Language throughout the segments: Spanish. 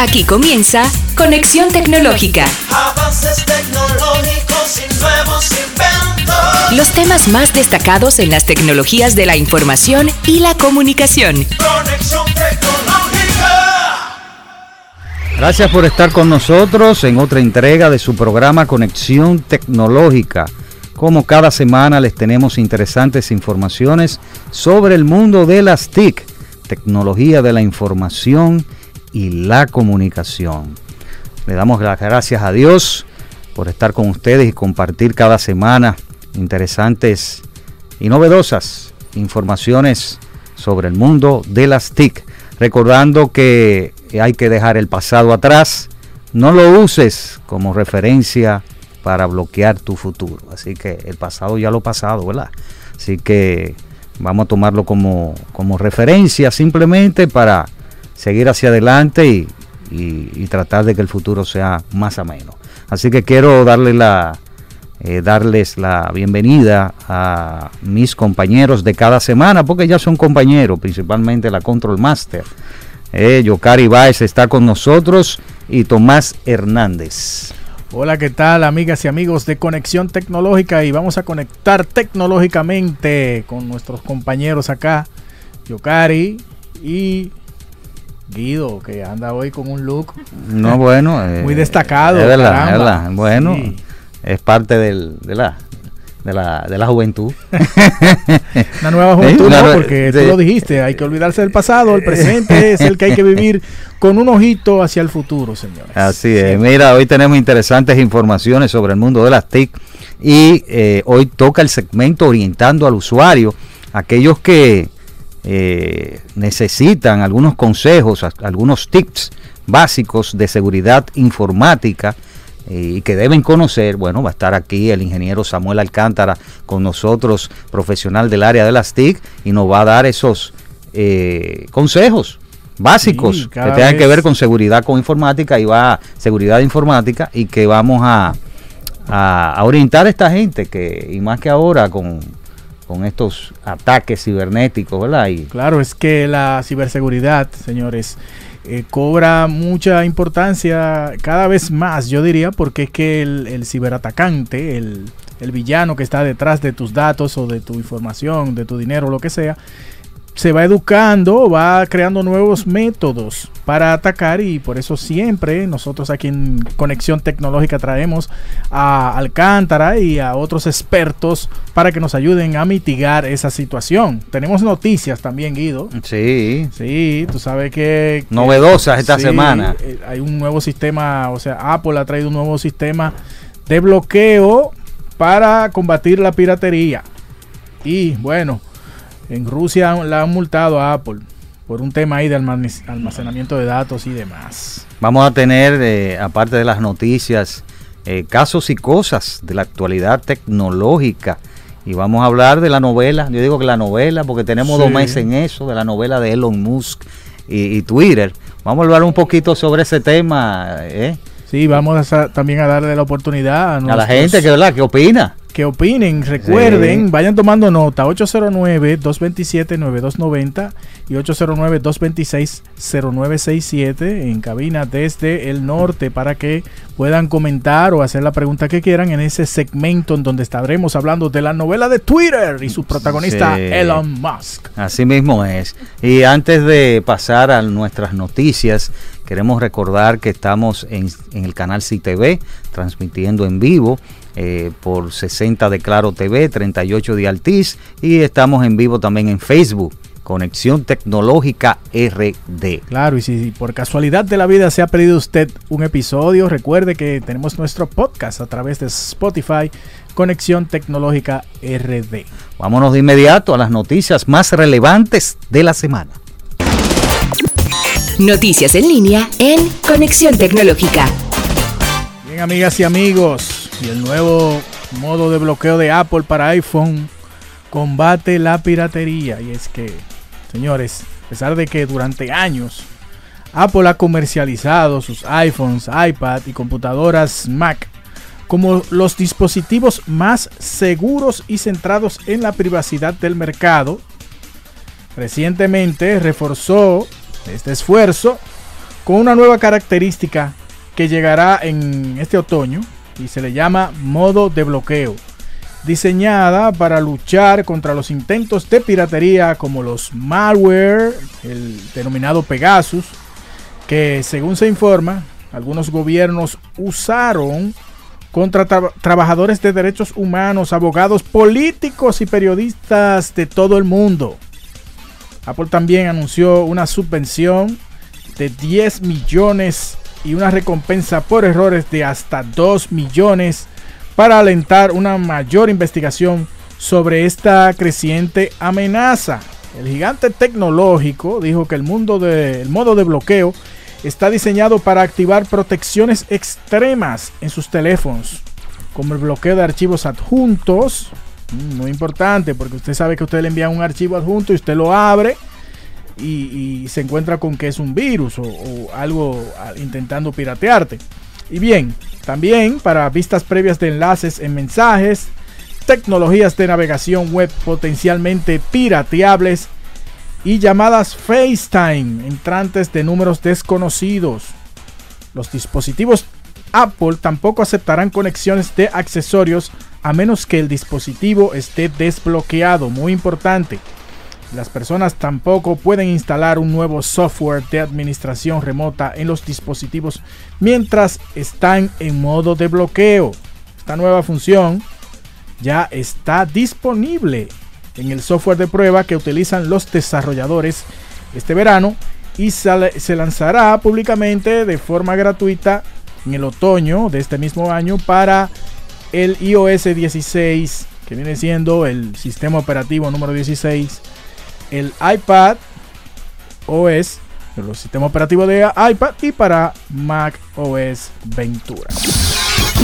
Aquí comienza Conexión Tecnológica. Avances tecnológicos y nuevos inventos. Los temas más destacados en las tecnologías de la información y la comunicación. Conexión tecnológica. Gracias por estar con nosotros en otra entrega de su programa Conexión Tecnológica. Como cada semana les tenemos interesantes informaciones sobre el mundo de las TIC, tecnología de la información y la comunicación. Le damos las gracias a Dios por estar con ustedes y compartir cada semana interesantes y novedosas informaciones sobre el mundo de las TIC. Recordando que hay que dejar el pasado atrás, no lo uses como referencia para bloquear tu futuro. Así que el pasado ya lo pasado, ¿verdad? Así que vamos a tomarlo como, como referencia simplemente para seguir hacia adelante y, tratar de que el futuro sea más ameno. Así que quiero darle la, eh, darles la bienvenida a mis compañeros de cada semana, porque ya son compañeros, principalmente la Control Master. Eh, Yocari Baez está con nosotros y Tomás Hernández. Hola, ¿qué tal amigas y amigos de Conexión Tecnológica? Y vamos a conectar tecnológicamente con nuestros compañeros acá, Yokari y Guido, que anda hoy con un look No, bueno. eh, Muy destacado, Es verdad, es verdad. Bueno, Sí. es parte del, de, la, de, la, de la juventud. una nueva juventud, porque sí. tú lo dijiste, hay que olvidarse del pasado, el presente es el que hay que vivir con un ojito hacia el futuro, señores. Así es. Mira, hoy tenemos interesantes informaciones sobre el mundo de las TIC y eh, hoy toca el segmento orientando al usuario, aquellos que eh, necesitan algunos consejos, algunos tips básicos de seguridad informática eh, y que deben conocer. Bueno, va a estar aquí el ingeniero Samuel Alcántara con nosotros, profesional del área de las TIC, y nos va a dar esos eh, consejos básicos Sí, que tengan que ver con seguridad con informática y va seguridad informática y que vamos a, a- a orientar a esta gente que y más que ahora con, con estos ataques cibernéticos, ¿verdad? Claro, es que la ciberseguridad, señores, eh, cobra mucha importancia cada vez más, yo diría, porque es que el, ciberatacante, el villano que está detrás de tus datos o de tu información, de tu dinero, lo que sea, se va educando, va creando nuevos métodos para atacar y por eso siempre nosotros aquí en Conexión Tecnológica traemos a Alcántara y a otros expertos para que nos ayuden a mitigar esa situación. Tenemos noticias también, Guido. sí, Sí, tú sabes que... que- Novedosas esta sí, semana. eh, Hay un nuevo sistema, o sea, Apple ha traído un nuevo sistema de bloqueo para combatir la piratería. Y bueno, en Rusia la han multado a Apple por un tema ahí de almacenamiento de datos y demás. vamos a tener, eh, aparte de las noticias, eh, casos y cosas de la actualidad tecnológica. Y vamos a hablar de la novela, yo digo que la novela, porque tenemos Sí. dos meses en eso, de la novela de Elon Musk y, y Twitter. Vamos a hablar un poquito sobre ese tema, ¿eh? Sí, vamos a también a darle la oportunidad a, A la nuestros- gente que, ¿verdad? ¿Qué opina? Que opinen. Recuerden, Sí. vayan tomando nota. 809-227-9290 y 809-226-0967 en cabina desde el norte para que puedan comentar o hacer la pregunta que quieran en ese segmento en donde estaremos hablando de la novela de Twitter y su protagonista Sí. Elon Musk. Así mismo es. Y antes de pasar a nuestras noticias, queremos recordar que estamos en, en el canal CITV, transmitiendo en vivo eh, por 60 de Claro TV, 38 de Altiz, y estamos en vivo también en Facebook, Conexión Tecnológica RD. Claro, y si por casualidad de la vida se ha perdido usted un episodio, recuerde que tenemos nuestro podcast a través de Spotify, Conexión Tecnológica RD. Vámonos de inmediato a las noticias más relevantes de la semana. Noticias en línea en Conexión Tecnológica. Bien, amigas y amigos, y el nuevo modo de bloqueo de Apple para iPhone combate la piratería. Y es que, señores, a pesar de que durante años Apple ha comercializado sus iPhones, iPad y computadoras Mac como los dispositivos más seguros y centrados en la privacidad del mercado, recientemente reforzó este esfuerzo con una nueva característica que llegará en este otoño y se le llama modo de bloqueo, diseñada para luchar contra los intentos de piratería como los malware, el denominado Pegasus, que según se informa, algunos gobiernos usaron contra trabajadores de derechos humanos, abogados políticos y periodistas de todo el mundo. Apple también anunció una subvención de 10 millones y una recompensa por errores de hasta 2 millones para alentar una mayor investigación sobre esta creciente amenaza. El gigante tecnológico dijo que el, mundo de, modo de bloqueo está diseñado para activar protecciones extremas en sus teléfonos, como el bloqueo de archivos adjuntos, mm, muy importante porque usted sabe que usted le envía un archivo adjunto y usted lo abre y, se encuentra con que es un virus o, algo intentando piratearte. Y bien, también para vistas previas de enlaces en mensajes, tecnologías de navegación web potencialmente pirateables y llamadas FaceTime entrantes de números desconocidos. Los dispositivos Apple tampoco aceptarán conexiones de accesorios a menos que el dispositivo esté desbloqueado. Muy importante. Las personas tampoco pueden instalar un nuevo software de administración remota en los dispositivos mientras están en modo de bloqueo. Esta nueva función ya está disponible en el software de prueba que utilizan los desarrolladores este verano y se lanzará públicamente de forma gratuita en el otoño de este mismo año para el iOS 16, que viene siendo el sistema operativo número 16, el iPad OS, el sistema operativo de iPad y para Mac OS Ventura.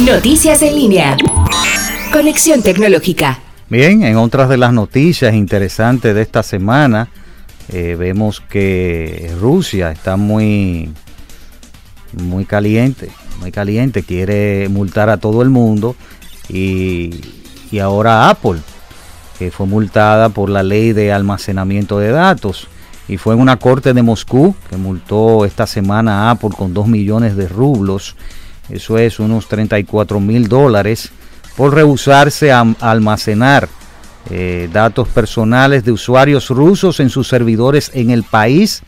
Noticias en línea. Conexión tecnológica. Bien, en otras de las noticias interesantes de esta semana, eh, vemos que Rusia está muy, muy caliente, muy caliente, quiere multar a todo el mundo y, y ahora Apple, que fue multada por la ley de almacenamiento de datos y fue en una corte de Moscú que multó esta semana a Apple con 2 millones de rublos, eso es unos 34 mil dólares por rehusarse a almacenar eh, datos personales de usuarios rusos en sus servidores en el país,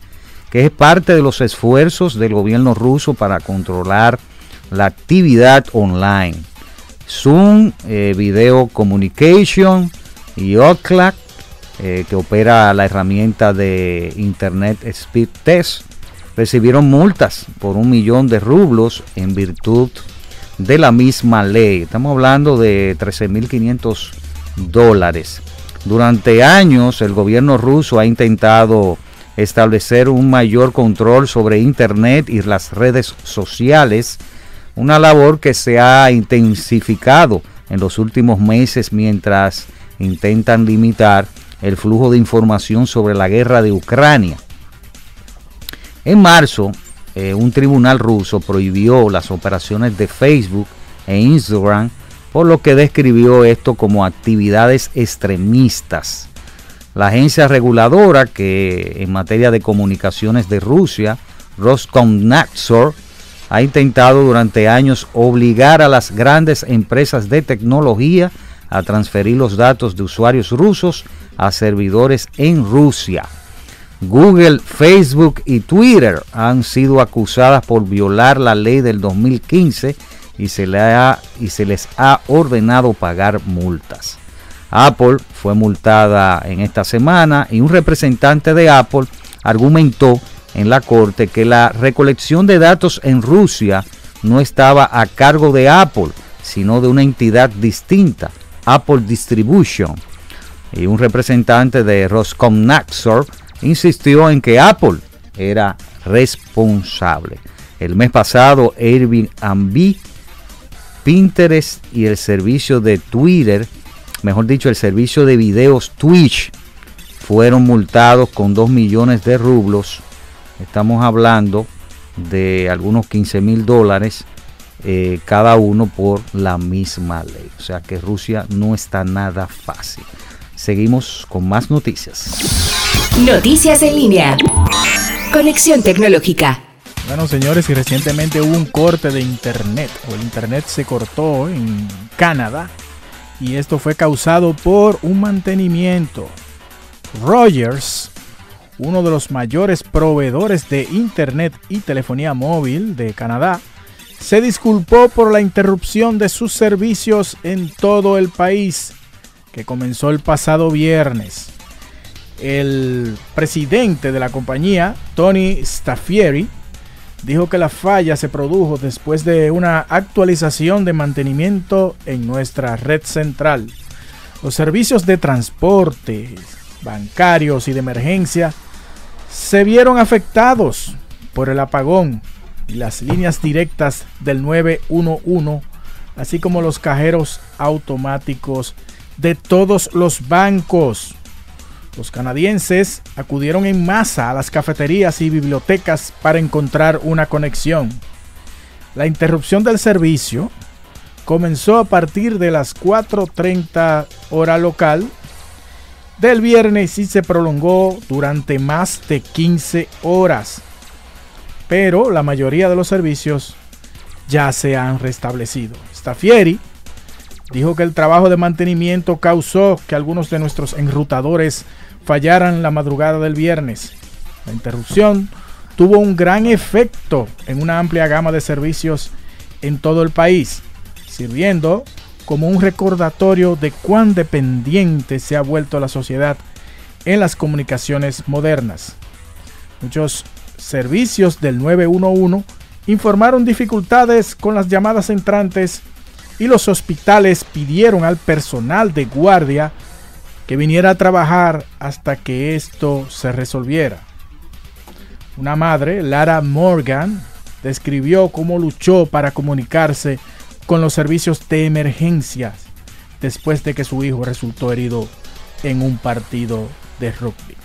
que es parte de los esfuerzos del gobierno ruso para controlar la actividad online. Zoom, eh, Video Communication y Oclac, eh, que opera la herramienta de Internet Speed Test, recibieron multas por un millón de rublos en virtud de la misma ley. Estamos hablando de 13.500 dólares. Durante años el gobierno ruso ha intentado establecer un mayor control sobre Internet y las redes sociales, una labor que se ha intensificado en los últimos meses mientras intentan limitar el flujo de información sobre la guerra de Ucrania. En marzo, eh, un tribunal ruso prohibió las operaciones de Facebook e Instagram, por lo que describió esto como actividades extremistas. La agencia reguladora que en materia de comunicaciones de Rusia, Roskomnadzor, ha intentado durante años obligar a las grandes empresas de tecnología a transferir los datos de usuarios rusos a servidores en Rusia. Google, Facebook y Twitter han sido acusadas por violar la ley del 2015 y se, le ha, y se les ha ordenado pagar multas. Apple fue multada en esta semana y un representante de Apple argumentó en la corte que la recolección de datos en Rusia no estaba a cargo de Apple, sino de una entidad distinta, Apple Distribution. Y un representante de Roskomnadzor insistió en que Apple era responsable. El mes pasado, Airbnb, Pinterest y el servicio de Twitter, mejor dicho, el servicio de videos Twitch, fueron multados con 2 millones de rublos. Estamos hablando de algunos 15 mil dólares eh, cada uno por la misma ley. O sea que Rusia no está nada fácil. Seguimos con más noticias. Noticias en línea. Conexión tecnológica. Bueno, señores, y recientemente hubo un corte de internet, o el internet se cortó en Canadá, y esto fue causado por un mantenimiento. Rogers, uno de los mayores proveedores de internet y telefonía móvil de Canadá, se disculpó por la interrupción de sus servicios en todo el país, que comenzó el pasado viernes. El presidente de la compañía, Tony Staffieri, dijo que la falla se produjo después de una actualización de mantenimiento en nuestra red central. Los servicios de transporte, bancarios y de emergencia se vieron afectados por el apagón y las líneas directas del 911, así como los cajeros automáticos de todos los bancos. Los canadienses acudieron en masa a las cafeterías y bibliotecas para encontrar una conexión. La interrupción del servicio comenzó a partir de las 4.30 hora local del viernes y se prolongó durante más de 15 horas. Pero la mayoría de los servicios ya se han restablecido. Staffieri dijo que el trabajo de mantenimiento causó que algunos de nuestros enrutadores fallaran la madrugada del viernes. La interrupción tuvo un gran efecto en una amplia gama de servicios en todo el país, sirviendo como un recordatorio de cuán dependiente se ha vuelto la sociedad en las comunicaciones modernas. Muchos servicios del 911 informaron dificultades con las llamadas entrantes y los hospitales pidieron al personal de guardia que viniera a trabajar hasta que esto se resolviera. Una madre, Lara Morgan, describió cómo luchó para comunicarse con los servicios de emergencias después de que su hijo resultó herido en un partido de rugby.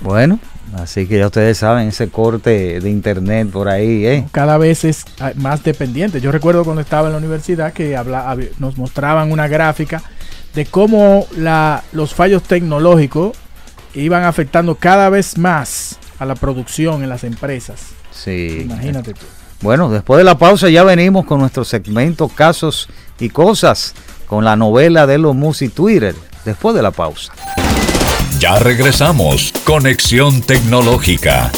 Bueno, así que ya ustedes saben ese corte de internet por ahí, ¿eh? Cada vez es ah, más dependiente. Yo recuerdo cuando estaba en la universidad que habla, nos mostraban una gráfica de cómo la, los fallos tecnológicos iban afectando cada vez más a la producción en las empresas. Sí. Imagínate tú. Bueno, después de la pausa ya venimos con nuestro segmento Casos y Cosas, con la novela de los Musi Twitter. Después de la pausa. Ya regresamos. Conexión Tecnológica.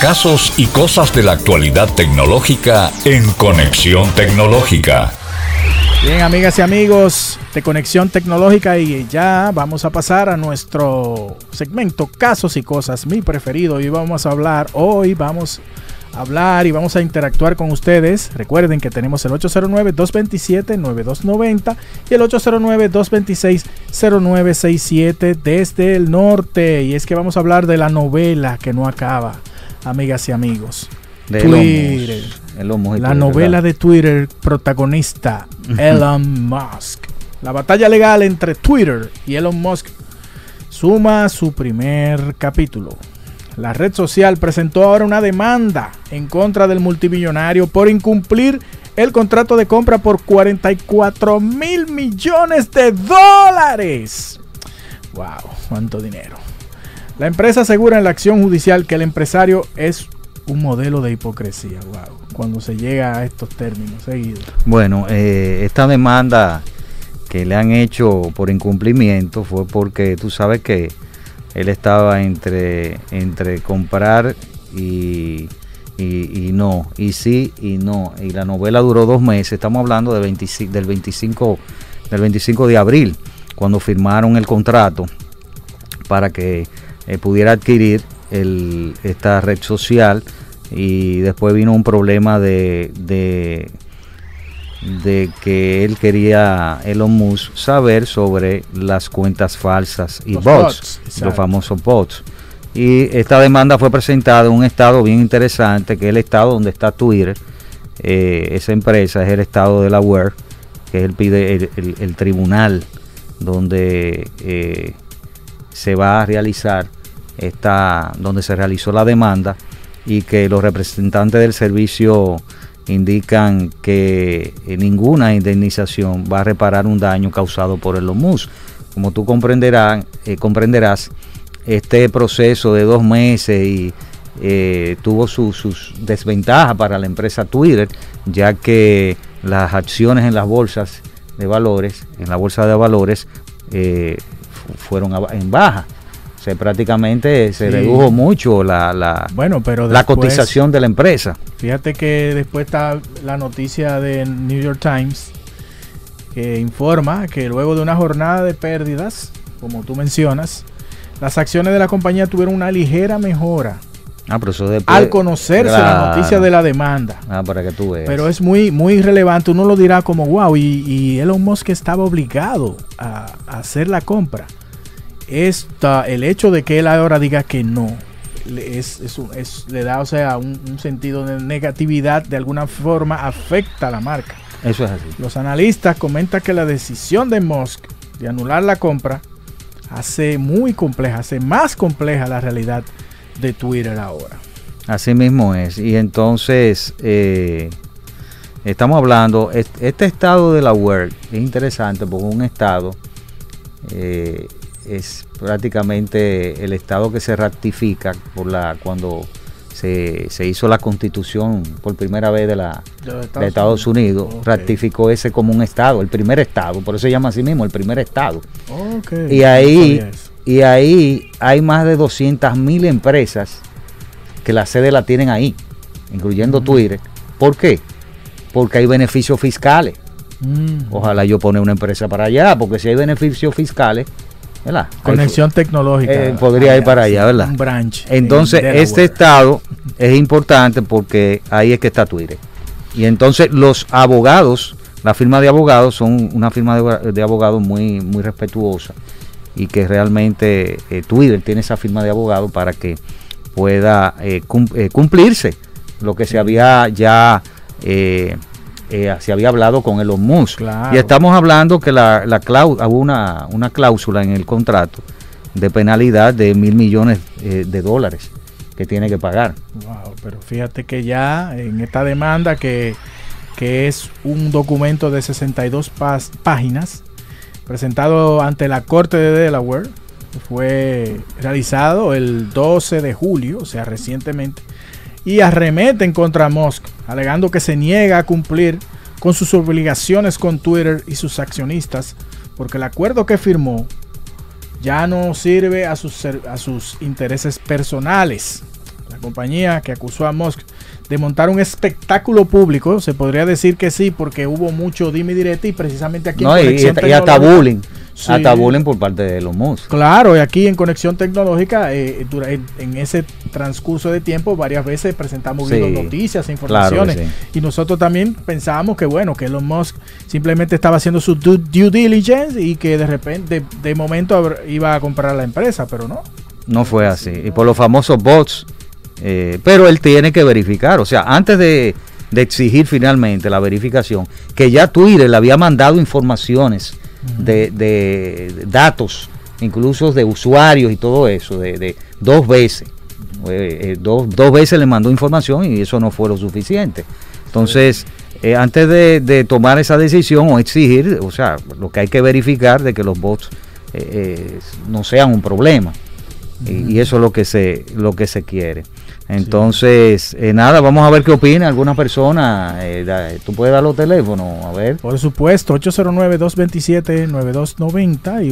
Casos y cosas de la actualidad tecnológica en Conexión Tecnológica. Bien, amigas y amigos de Conexión Tecnológica y ya vamos a pasar a nuestro segmento Casos y Cosas, mi preferido. Y vamos a hablar, hoy vamos hablar y vamos a interactuar con ustedes. Recuerden que tenemos el 809-227-9290 y el 809-226-0967 desde el norte. Y es que vamos a hablar de la novela que no acaba, amigas y amigos. De Twitter. Musk y La novela ¿verdad? de Twitter, protagonista Elon Musk. La batalla legal entre Twitter y Elon Musk suma su primer capítulo. La red social presentó ahora una demanda en contra del multimillonario por incumplir el contrato de compra por 44 mil millones de dólares. ¡Wow! ¿Cuánto dinero? La empresa asegura en la acción judicial que el empresario es un modelo de hipocresía. ¡Wow! Cuando se llega a estos términos seguidos. Bueno, eh, esta demanda que le han hecho por incumplimiento fue porque tú sabes que él estaba entre, entre comprar y, y, no, y sí y no. Y la novela duró dos meses, estamos hablando de 25 del, 25, del 25 de abril, cuando firmaron el contrato para que eh, pudiera adquirir esta red social y después vino un problema de, de que él quería, Elon Musk, saber sobre las cuentas falsas y Los bots, bots, los famosos bots. Y esta demanda fue presentada en un estado bien interesante, que es el estado donde está Twitter. Eh, esa empresa es el estado de Delaware, que es el, el- el tribunal donde eh, se va a realizar esta, donde se realizó la demanda y que los representantes del servicio indican que eh, ninguna indemnización va a reparar un daño causado por el Musk. Como tú comprenderás, eh, comprenderás, este proceso de dos meses y eh, tuvo su- sus desventajas para la empresa Twitter, ya que las acciones en las bolsas de valores, en la bolsa de valores, fu- fueron en baja. O sea, prácticamente se Sí. redujo mucho la, la, Bueno, pero la cotización de la empresa. Fíjate que después está la noticia de New York Times que informa que luego de una jornada de pérdidas, como tú mencionas, las acciones de la compañía tuvieron una ligera mejora Ah, pero eso después- al conocerse la noticia de la demanda. Ah, para que tú veas. Pero es muy, muy relevante. Uno lo dirá como, wow, y, y Elon Musk estaba obligado a, a hacer la compra. Esta, el hecho de que él ahora diga que no, es, es es- le da, o sea, un, un sentido de negatividad, de alguna forma afecta a la marca. Eso es así. Los analistas comentan que la decisión de Musk de anular la compra hace muy compleja, hace más compleja la realidad de Twitter ahora. Así mismo es. Y entonces, eh, estamos hablando, est- este estado de la web es interesante porque un estado eh, es prácticamente el estado que se ratifica por la cuando se, se hizo la constitución por primera vez de la de Estados Unidos, Ok. ratificó ese como un estado, el primer estado, por eso se llama así mismo, el primer estado. Ok, Y ahí, y ahí hay más de 200 mil empresas que la sede la tienen ahí, incluyendo Twitter. ¿Por qué? Porque hay beneficios fiscales. Mm. Ojalá yo pone una empresa para allá, porque si hay beneficios fiscales, ¿verdad? Conexión tecnológica. Eh, podría ir para allá, ¿verdad? Un branch. Entonces, en Delaware. este estado es importante porque ahí es que está Twitter. Y entonces los abogados, la firma de abogados son una firma de, de abogados muy, muy respetuosa y que realmente eh, Twitter tiene esa firma de abogados para que pueda eh, cum- eh, cumplirse lo que se había ya eh, se había hablado con Elon Musk. Claro. Y estamos hablando que la, la hubo una, una cláusula en el contrato de penalidad de mil millones eh, de dólares que tiene que pagar. Wow, pero fíjate que ya en esta demanda que, que es un documento de 62 pas- páginas presentado ante la Corte de Delaware, fue realizado el 12 de julio, o sea, recientemente, y arremeten contra Musk, alegando que se niega a cumplir con sus obligaciones con Twitter y sus accionistas, porque el acuerdo que firmó ya no sirve a sus, a sus intereses personales. La compañía que acusó a Musk de montar un espectáculo público, se podría decir que sí, porque hubo mucho dime y direte y precisamente aquí No, y, hasta- y hasta Tecnológica- bullying. Sí. Hasta bullying por parte de Elon Musk. Claro, y aquí en Conexión Tecnológica, eh, en ese transcurso de tiempo, varias veces presentamos Sí, noticias e claro informaciones. sí. Y nosotros también pensábamos que, bueno, que Elon Musk simplemente estaba haciendo su due, due diligence y que de repente, de, de momento, iba a comprar la empresa, pero no. No fue así. Y por los famosos bots. eh, pero él tiene que verificar. O sea, antes de, de exigir finalmente la verificación, que ya Twitter le había mandado informaciones de, de- datos, incluso de usuarios y todo eso, de, de dos veces. Eh, eh, dos, dos veces le mandó información y eso no fue lo suficiente. Entonces, eh, antes de, de tomar esa decisión o exigir, o sea, lo que hay que verificar de que los bots eh, no sean un problema. Y, y eso es lo que se lo que se quiere. Entonces, eh, nada, vamos a ver qué opina alguna persona. eh, da- tú puedes dar los teléfonos, a ver. Por supuesto, 809-227-9290 y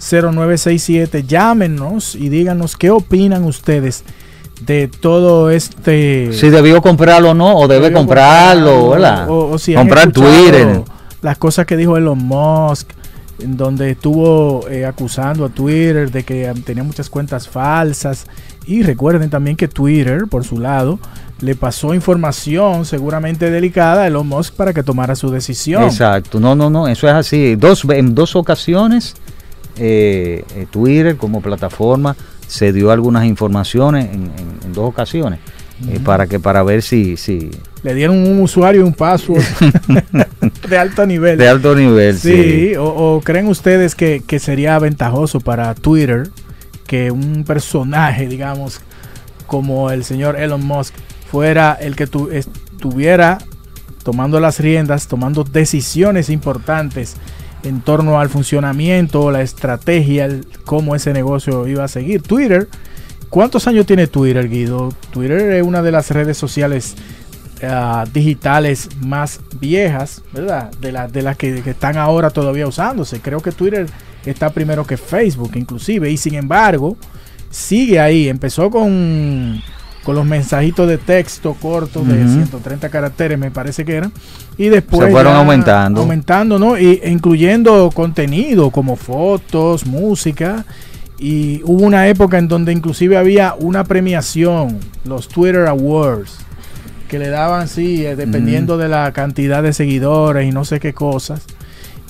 809-226-0967. Llámenos y díganos qué opinan ustedes de todo este... Si debió comprarlo o no, o debe Debió comprarlo, ¿verdad? O, o si han Comprar Twitter. Las cosas que dijo Elon Musk, en donde estuvo eh, acusando a Twitter de que tenía muchas cuentas falsas. Y recuerden también que Twitter, por su lado, le pasó información seguramente delicada a Elon Musk para que tomara su decisión. Exacto, no, no, no, eso es así. Dos, en dos ocasiones, eh, eh, Twitter como plataforma se dio algunas informaciones en, en- en dos ocasiones eh, para que para ver si, si Le dieron un usuario y un password de alto nivel. de alto nivel. Sí, o, o creen ustedes que, que sería ventajoso para Twitter que un personaje, digamos, como el señor Elon Musk, fuera el que tu- estuviera tomando las riendas, tomando decisiones importantes en torno al funcionamiento, la estrategia, el- cómo ese negocio iba a seguir. Twitter, ¿Cuántos años tiene Twitter, Guido? Twitter es una de las redes sociales ah, digitales más viejas, ¿verdad? De, la- de las que, que están ahora todavía usándose. Creo que Twitter está primero que Facebook, inclusive. Y sin embargo, sigue ahí. Empezó con, con los mensajitos de texto cortos de Ujú. 130 caracteres, me parece que eran. Y después Se fueron aumentando. Aumentando, ¿no? Y, e incluyendo contenido como fotos, música. Y hubo una época en donde inclusive había una premiación, los Twitter Awards, que le daban, sí, eh, dependiendo de la cantidad de seguidores y no sé qué cosas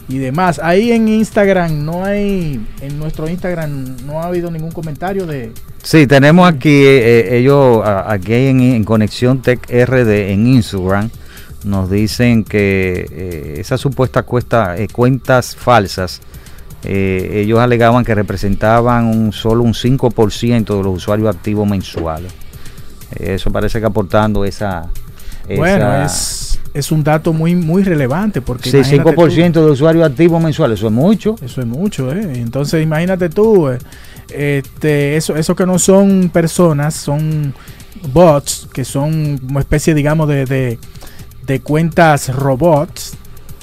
y demás. Ahí en Instagram no hay, en nuestro Instagram no ha habido ningún comentario de... Sí, tenemos aquí eh, ellos a- aquí en, en Conexión Tech RD en Instagram nos dicen que eh, esas supuestas cuesta- eh, cuentas falsas eh, ellos alegaban que representaban un solo un 5% de los usuarios activos mensuales. Eso parece que aportando esa, Bueno, es, es un dato muy, muy relevante porque... sí, imagínate 5% tú, de usuarios activos mensuales, eso es mucho. Eso es mucho, ¿eh? Entonces imagínate tú, este, eso, eso que no son personas, son bots, que son una especie, digamos, de, de, de cuentas robots,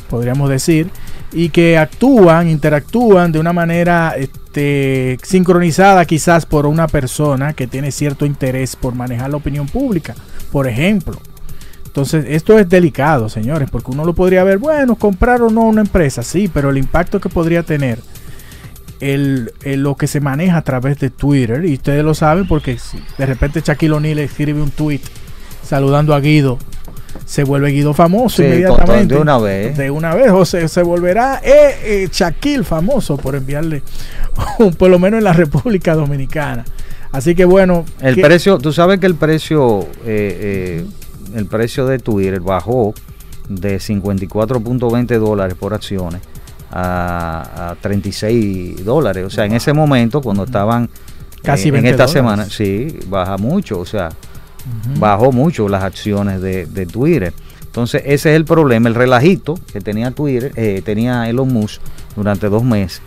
podríamos decir, y que actúan, interactúan de una manera este, sincronizada quizás por una persona que tiene cierto interés por manejar la opinión pública, por ejemplo. Entonces, esto es delicado, señores, porque uno lo podría ver, bueno, comprar o no una empresa, sí, pero el impacto que podría tener el, lo que se maneja a través de Twitter, y ustedes lo saben porque de repente Shaquille O'Neal escribe un tweet saludando a Guido, se vuelve Guido famoso Sí, inmediatamente. de una vez. De una vez, o se, volverá eh, eh, Shaquille famoso por enviarle, un- por lo menos en la República Dominicana. Así que bueno, El que- precio, tú sabes que el precio, eh, eh, el precio de Twitter bajó de 54.20 dólares por acciones a, a 36 dólares. O sea, en ese momento, cuando estaban Casi eh, en 20 esta dólares. semana, sí, baja mucho. O sea, Bajó mucho las acciones de, de Twitter. Entonces, ese es el problema, el relajito que tenía Twitter, eh, tenía Elon Musk durante dos meses.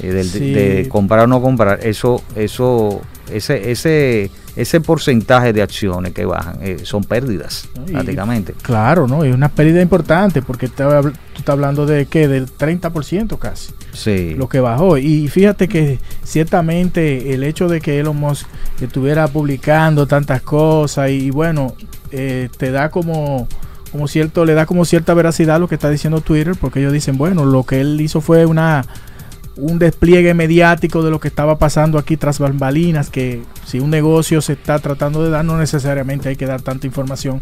eh, del- Sí. de comprar o no comprar, eso, eso, ese, ese, ese porcentaje de acciones que bajan eh, son pérdidas, prácticamente. Claro, ¿no? Es una pérdida importante porque te tú estás hablando de qué, del 30% casi. Sí. lo que bajó. Y fíjate que ciertamente el hecho de que Elon Musk estuviera publicando tantas cosas y, bueno, eh, te da como, como cierto, le da como cierta veracidad a lo que está diciendo Twitter, porque ellos dicen, bueno, lo que él hizo fue una un despliegue mediático de lo que estaba pasando aquí tras bambalinas, que si un negocio se está tratando de dar, no necesariamente hay que dar tanta información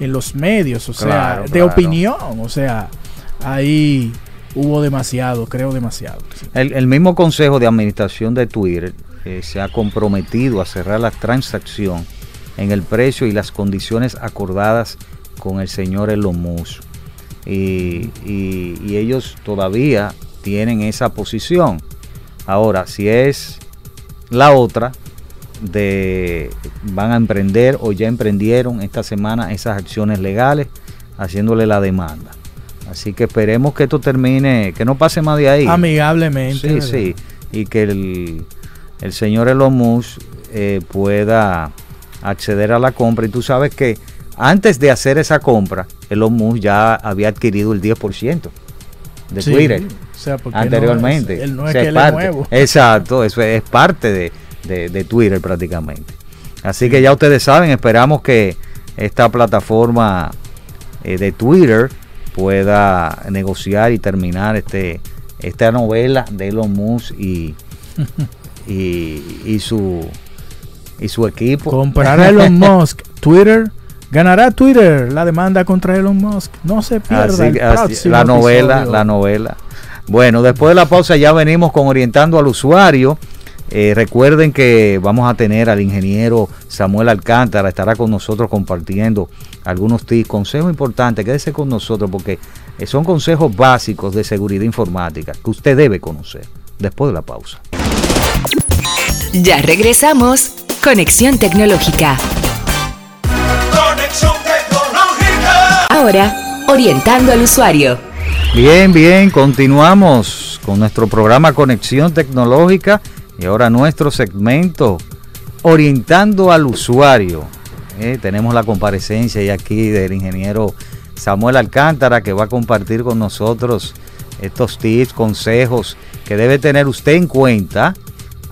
en los medios, o sea, Claro, de opinión, o sea, ahí hubo demasiado, creo demasiado. El, mismo Consejo de Administración de Twitter eh, se ha comprometido a cerrar la transacción en el precio y las condiciones acordadas con el señor Elon Musk. Y, y- y ellos todavía tienen esa posición. Ahora, si es la otra, de van a emprender o ya emprendieron esta semana esas acciones legales haciéndole la demanda. Así que esperemos que esto termine, que no pase más de ahí. Amigablemente. Sí, ¿verdad? sí. Y que el, el señor Elon Musk eh, pueda acceder a la compra. Y tú sabes que antes de hacer esa compra, Elon Musk ya había adquirido el 10% de Sí, Twitter o sea, porque anteriormente. No es, él no es O sea, que él parte. es nuevo. Exacto, eso es parte de, de- de Twitter prácticamente. Así que ya ustedes saben, esperamos que esta plataforma eh, de Twitter pueda negociar y terminar este esta novela de Elon Musk y, y, y su y su equipo. Comprar a Elon Musk. Twitter. Ganará Twitter la demanda contra Elon Musk. No se pierda Así- el así- próximo la novela, episodio. la novela. Bueno, después de la pausa ya venimos con orientando al usuario. Eh, recuerden que vamos a tener al ingeniero Samuel Alcántara, estará con nosotros compartiendo algunos tips, consejos importantes. Quédese con nosotros porque eh, son consejos básicos de seguridad informática que usted debe conocer. Después de la pausa. Ya regresamos. Conexión tecnológica. Conexión tecnológica. Ahora, orientando al usuario. Bien, bien, continuamos con nuestro programa Conexión Tecnológica y ahora nuestro segmento orientando al usuario. Eh, tenemos la comparecencia y aquí del ingeniero Samuel Alcántara que va a compartir con nosotros estos tips, consejos que debe tener usted en cuenta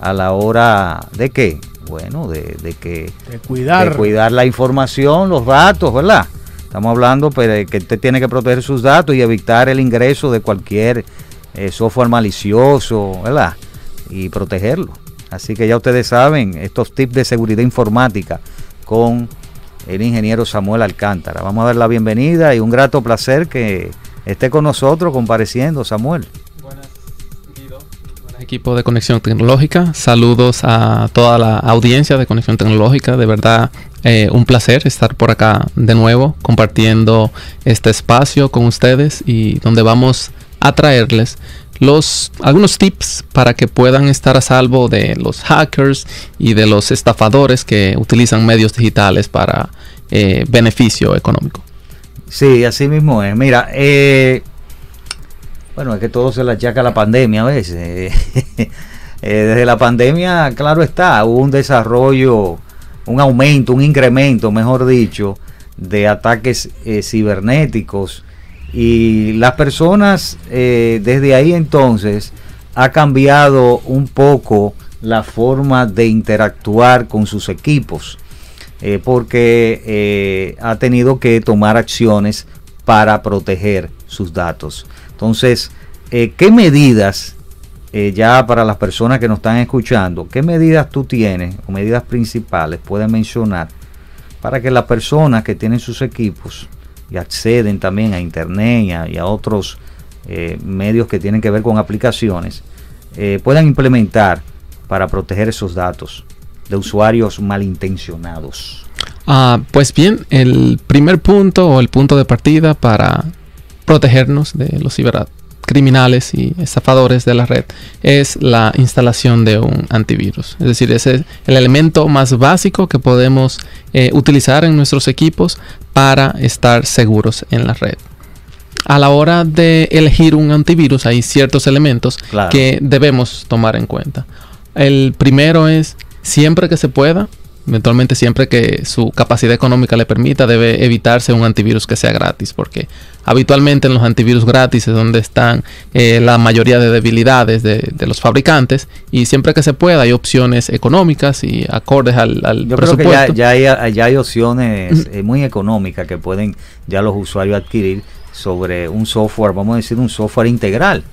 a la hora de qué? Bueno, de, que de cuidar. cuidar la información, los datos, ¿verdad? Estamos hablando pues, de que usted tiene que proteger sus datos y evitar el ingreso de cualquier eh, software malicioso, ¿verdad? Y protegerlo. Así que ya ustedes saben estos tips de seguridad informática con el ingeniero Samuel Alcántara. Vamos a dar la bienvenida y un grato placer que esté con nosotros compareciendo, Samuel. Buenas, Guido. Buenas, equipo de Conexión Tecnológica. Saludos a toda la audiencia de Conexión Tecnológica. De verdad, eh, un placer estar por acá de nuevo compartiendo este espacio con ustedes y donde vamos a traerles los, algunos tips para que puedan estar a salvo de los hackers y de los estafadores que utilizan medios digitales para eh, beneficio económico. Sí, así mismo es. Mira, eh, bueno, es que todo se le achaca la pandemia a veces. Eh, desde la pandemia, claro está, hubo un desarrollo, un aumento, un incremento, mejor dicho, de ataques cibernéticos y las personas eh, desde ahí entonces ha cambiado un poco la forma de interactuar con sus equipos eh, porque eh, ha tenido que tomar acciones para proteger sus datos. Entonces, ¿qué medidas, ya para las personas que nos están escuchando, qué medidas tú tienes o medidas principales puedes mencionar para que las personas que tienen sus equipos y acceden también a Internet y a, otros eh, medios que tienen que ver con aplicaciones, eh, puedan implementar para proteger esos datos de usuarios malintencionados. Ah, pues bien, el primer punto o el punto de partida para protegernos de los ciberataques criminales y estafadores de la red es la instalación de un antivirus. Es decir, ese es el elemento más básico que podemos eh, utilizar en nuestros equipos para estar seguros en la red. A la hora de elegir un antivirus hay ciertos elementos que debemos tomar en cuenta. El primero es siempre que se pueda eventualmente siempre que su capacidad económica le permita, debe evitarse un antivirus que sea gratis, porque habitualmente en los antivirus gratis es donde están eh, la mayoría de debilidades de, los fabricantes y siempre que se pueda hay opciones económicas y acordes al, al Yo presupuesto. Creo que ya, hay, ya hay opciones eh, muy económicas que pueden ya los usuarios adquirir sobre un software, vamos a decir un software integral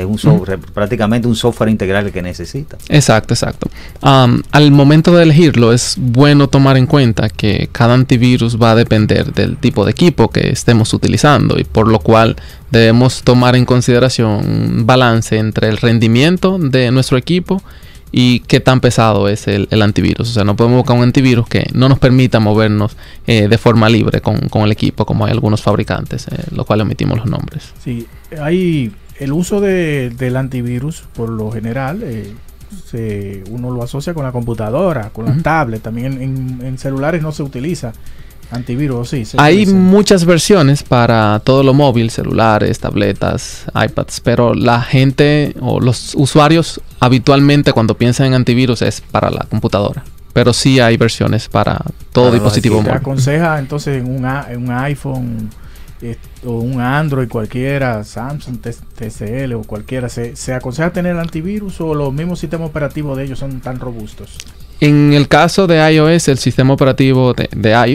es un software, prácticamente un software integral que necesita. Exacto, exacto. al momento de elegirlo es bueno tomar en cuenta que cada antivirus va a depender del tipo de equipo que estemos utilizando y por lo cual debemos tomar en consideración un balance entre el rendimiento de nuestro equipo y qué tan pesado es el, antivirus. O sea, no podemos buscar un antivirus que no nos permita movernos eh, de forma libre con, el equipo, como hay algunos fabricantes, eh, lo cual omitimos los nombres. Sí, hay el uso de, del antivirus, por lo general, eh, se, uno lo asocia con la computadora, con la tablet. También en, celulares no se utiliza antivirus, sí. Hay muchas versiones para todo lo móvil, celulares, tabletas, iPads, pero la gente o los usuarios habitualmente cuando piensan en antivirus es para la computadora. Pero sí hay versiones para todo dispositivo móvil. aconseja entonces en un, en un iPhone o un Android cualquiera, Samsung, TCL o cualquiera, ¿se, ¿se, aconseja tener antivirus o los mismos sistemas operativos de ellos son tan robustos? En el caso de iOS, el sistema operativo de,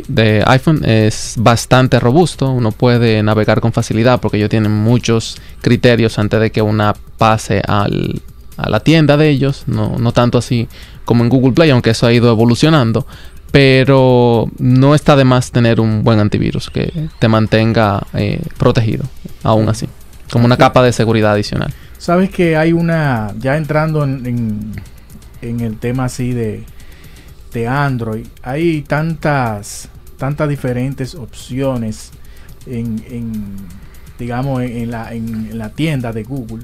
de, iPhone es bastante robusto. Uno puede navegar con facilidad porque ellos tienen muchos criterios antes de que una pase al, a la tienda de ellos. No, no tanto así como en Google Play, aunque eso ha ido evolucionando pero no está de más tener un buen antivirus que te mantenga eh, protegido, aún así, como una capa de seguridad adicional. Sabes que hay una, ya entrando en, en, el tema así de, de Android, hay tantas, tantas diferentes opciones en, en digamos, en, la, en la tienda de Google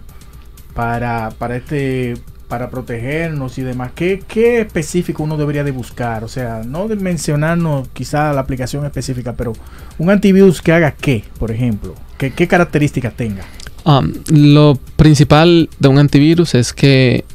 para, para este para protegernos y demás, ¿qué, ¿qué, específico uno debería de buscar? O sea, no mencionarnos quizá la aplicación específica, pero un antivirus que haga qué, por ejemplo, qué, qué características tenga. Um, lo principal de un antivirus es que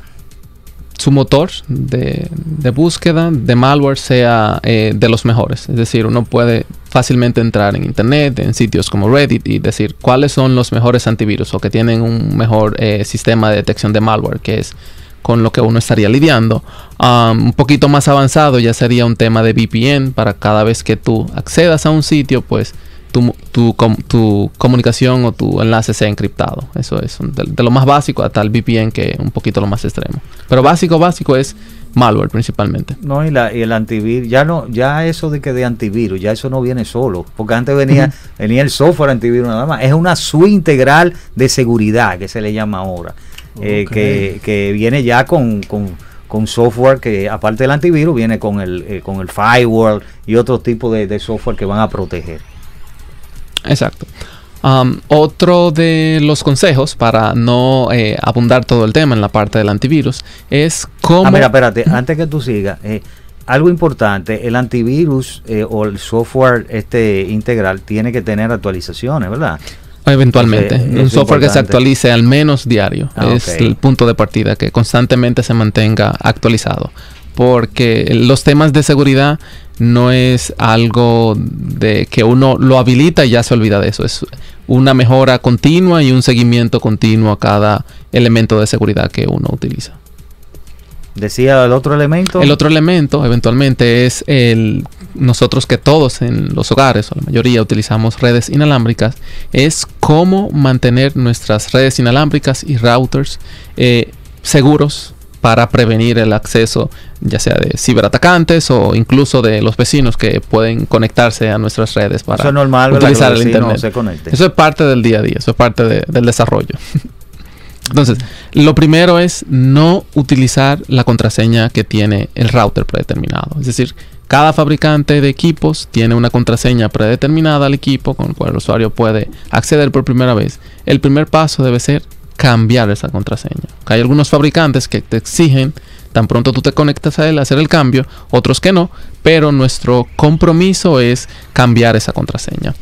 su motor de, de búsqueda de malware sea eh, de los mejores. Es decir, uno puede fácilmente entrar en internet, en sitios como Reddit y decir cuáles son los mejores antivirus o que tienen un mejor eh, sistema de detección de malware, que es con lo que uno estaría lidiando. Um, un poquito más avanzado ya sería un tema de VPN para cada vez que tú accedas a un sitio, pues tu, tu, com- tu comunicación o tu enlace sea encriptado. Eso es de lo más básico hasta el VPN que un poquito lo más extremo. Pero básico, básico es malware principalmente. No, y, la, y el antivirus, ya no, ya eso de que de antivirus, ya eso no viene solo, porque antes venía, venía el software antivirus nada más, es una suite integral de seguridad que se le llama ahora, eh, que, que viene ya con, con, con software que aparte del antivirus viene con el, eh, con el firewall y otro tipo de, de software que van a proteger. Exacto. Um, otro de los consejos para no eh, abundar todo el tema en la parte del antivirus es cómo... Ah, mira, espérate, antes que tú sigas, eh, algo importante, el antivirus o el software este integral tiene que tener actualizaciones, ¿verdad? Eventualmente, Entonces, un software que se actualice al menos diario Ah, es el punto de partida, que constantemente se mantenga actualizado. Porque los temas de seguridad no es algo de que uno lo habilita y ya se olvida de eso. Es una mejora continua y un seguimiento continuo a cada elemento de seguridad que uno utiliza. Decía el otro elemento. El otro elemento, eventualmente, es el nosotros que todos en los hogares, o la mayoría, utilizamos redes inalámbricas, es cómo mantener nuestras redes inalámbricas y routers eh, seguros para prevenir el acceso, ya sea de ciberatacantes o incluso de los vecinos que pueden conectarse a nuestras redes para Eso es normal, utilizar el internet. se. Eso es parte del día a día, eso es parte de- del desarrollo. Entonces, lo primero es no utilizar la contraseña que tiene el router predeterminado. Es decir, cada fabricante de equipos tiene una contraseña predeterminada al equipo con el cual el usuario puede acceder por primera vez. El primer paso debe ser cambiar esa contraseña. Hay algunos fabricantes que te exigen tan pronto tú te conectas a él hacer el cambio, otros que no, pero nuestro compromiso es cambiar esa contraseña.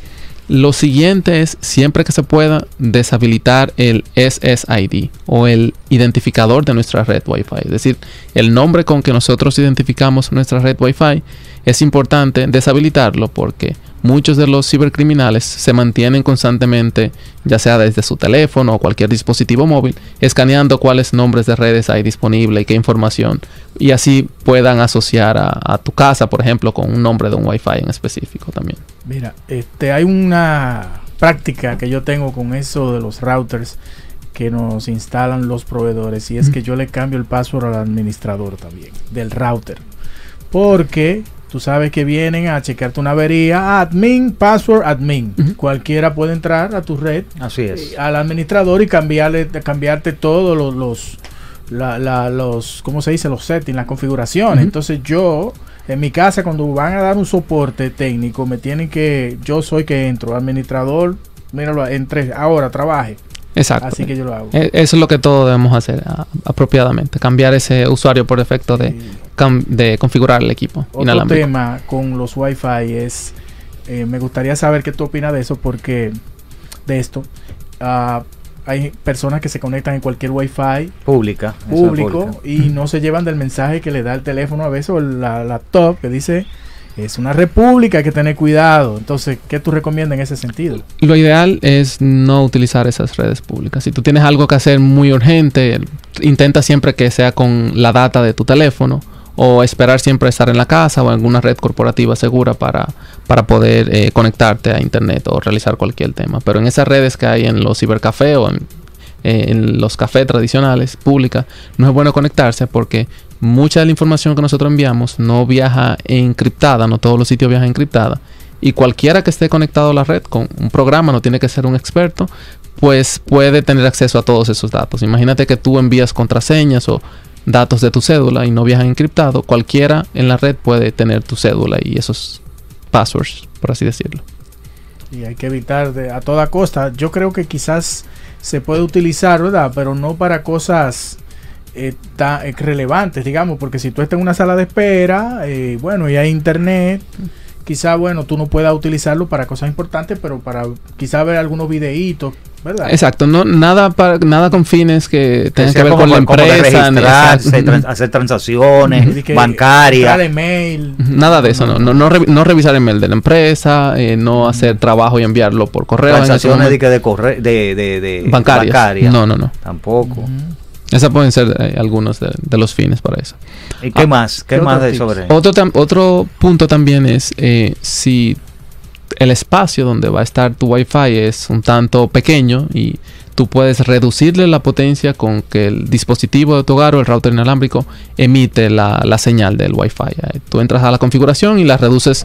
Lo siguiente es, siempre que se pueda, deshabilitar el SSID o el identificador de nuestra red Wi-Fi. Es decir, el nombre con que nosotros identificamos nuestra red Wi-Fi es importante deshabilitarlo porque muchos de los cibercriminales se mantienen constantemente, ya sea desde su teléfono o cualquier dispositivo móvil, escaneando cuáles nombres de redes hay disponible y qué información, y así puedan asociar a, a tu casa, por ejemplo, con un nombre de un Wi-Fi en específico también. Mira, este, hay una práctica que yo tengo con eso de los routers que nos instalan los proveedores y es que yo le cambio el password al administrador también del router. Porque tú sabes que vienen a chequearte una avería, admin, password, admin. Cualquiera puede entrar a tu red, Así es. al administrador y cambiarle, cambiarte todos los, los, la- la- los, ¿cómo se dice? Los settings, las configuraciones. Entonces yo, en mi casa, cuando van a dar un soporte técnico, me tienen que, yo soy que entro, administrador, míralo, entre, ahora trabaje. Exacto. Así que yo lo hago. E- Eso es lo que todos debemos hacer a- apropiadamente. Cambiar ese usuario por defecto de, Y cam- de configurar el equipo otro inalámbrico. tema con los Wi-Fi es, eh, me gustaría saber qué tú opinas de eso, porque de esto, ah, hay personas que se conectan en cualquier Wi-Fi Pública. público pública. y no se llevan del mensaje que le da el teléfono a veces o la laptop que dice es una república, hay que tener cuidado. Entonces, ¿qué tú recomiendas en ese sentido? Lo ideal es no utilizar esas redes públicas. Si tú tienes algo que hacer muy urgente, intenta siempre que sea con la data de tu teléfono o esperar siempre estar en la casa o en alguna red corporativa segura para, para poder eh, conectarte a internet o realizar cualquier tema. Pero en esas redes que hay en los cibercafés o en, eh, en los cafés tradicionales públicas, no es bueno conectarse porque mucha de la información que nosotros enviamos no viaja encriptada, no todos los sitios viajan encriptada. Y cualquiera que esté conectado a la red con un programa, no tiene que ser un experto, pues puede tener acceso a todos esos datos. Imagínate que tú envías contraseñas o datos de tu cédula y no viajan encriptado. Cualquiera en la red puede tener tu cédula y esos passwords, por así decirlo. Y hay que evitar de, a toda costa. Yo creo que quizás se puede utilizar, ¿verdad? Pero no para cosas eh, tan eh, relevantes, digamos, porque si tú estás en una sala de espera, eh, bueno, y hay internet quizá, bueno, tú no puedas utilizarlo para cosas importantes, pero para quizá ver algunos videitos, ¿verdad? Exacto, no nada para nada con fines que tengan que ver con la empresa, registrarse, hacer transacciones bancarias. Nada de eso, no, no, no, revi- no revisar el mail de la empresa, eh, no hacer trabajo y enviarlo por correo. en transacciones de, que de, corre- de, de, de bancarias. bancarias. No, no, no. Tampoco. Esos pueden ser eh, algunos de, de los fines para eso. ¿Y qué Ah, más? ¿Qué, ¿qué más de sobre Otro, tam- otro punto también es eh, si el espacio donde va a estar tu Wi-Fi es un tanto pequeño y tú puedes reducirle la potencia con que el dispositivo de tu hogar o el router inalámbrico emite la, la señal del Wi-Fi. Eh, Tú entras a la configuración y la reduces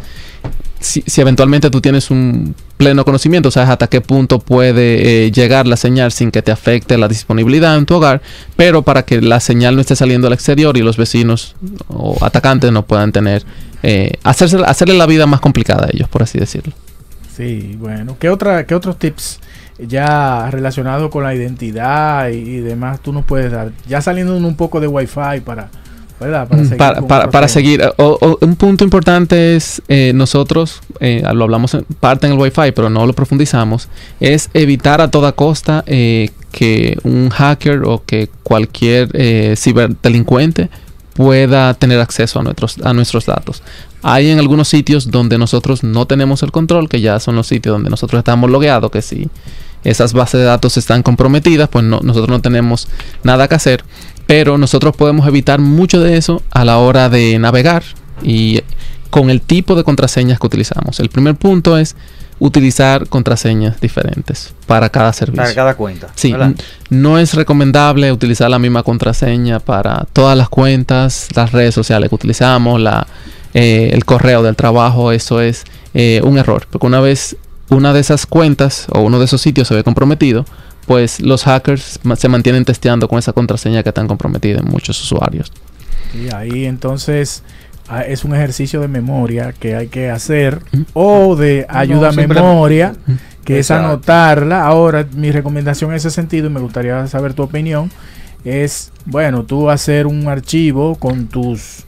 si, si eventualmente tú tienes un pleno conocimiento, sabes hasta qué punto puede eh, llegar la señal sin que te afecte la disponibilidad en tu hogar, pero para que la señal no esté saliendo al exterior y los vecinos o atacantes no puedan tener, eh, hacerse, hacerle la vida más complicada a ellos, por así decirlo. Sí, bueno. ¿Qué, otra, ¿Qué otros tips ya relacionados con la identidad y, y demás tú nos puedes dar? Ya saliendo un poco de Wi-Fi para, ¿verdad? Para seguir. Para, para- seguir, o- o un punto importante es eh, nosotros, eh, lo hablamos en parte en el Wi-Fi, pero no lo profundizamos, es evitar a toda costa eh, que un hacker o que cualquier eh, ciberdelincuente pueda tener acceso a nuestros, a nuestros datos. Hay en algunos sitios donde nosotros no tenemos el control, que ya son los sitios donde nosotros estamos logueados, que si esas bases de datos están comprometidas, pues no, nosotros no tenemos nada que hacer. Pero nosotros podemos evitar mucho de eso a la hora de navegar y con el tipo de contraseñas que utilizamos. El primer punto es utilizar contraseñas diferentes para cada servicio. para cada cuenta? Sí, no es recomendable utilizar la misma contraseña para todas las cuentas, las redes sociales que utilizamos, la, eh, el correo del trabajo, eso es eh, un error, porque una vez una de esas cuentas o uno de esos sitios se ve comprometido, pues los hackers se mantienen testeando con esa contraseña que están comprometida en muchos usuarios. Y ahí entonces ah, es un ejercicio de memoria que hay que hacer Ujú. o de ayuda a memoria, que es anotarla. Ahora, mi recomendación en ese sentido, y me gustaría saber tu opinión, es, bueno, tú hacer un archivo con tus,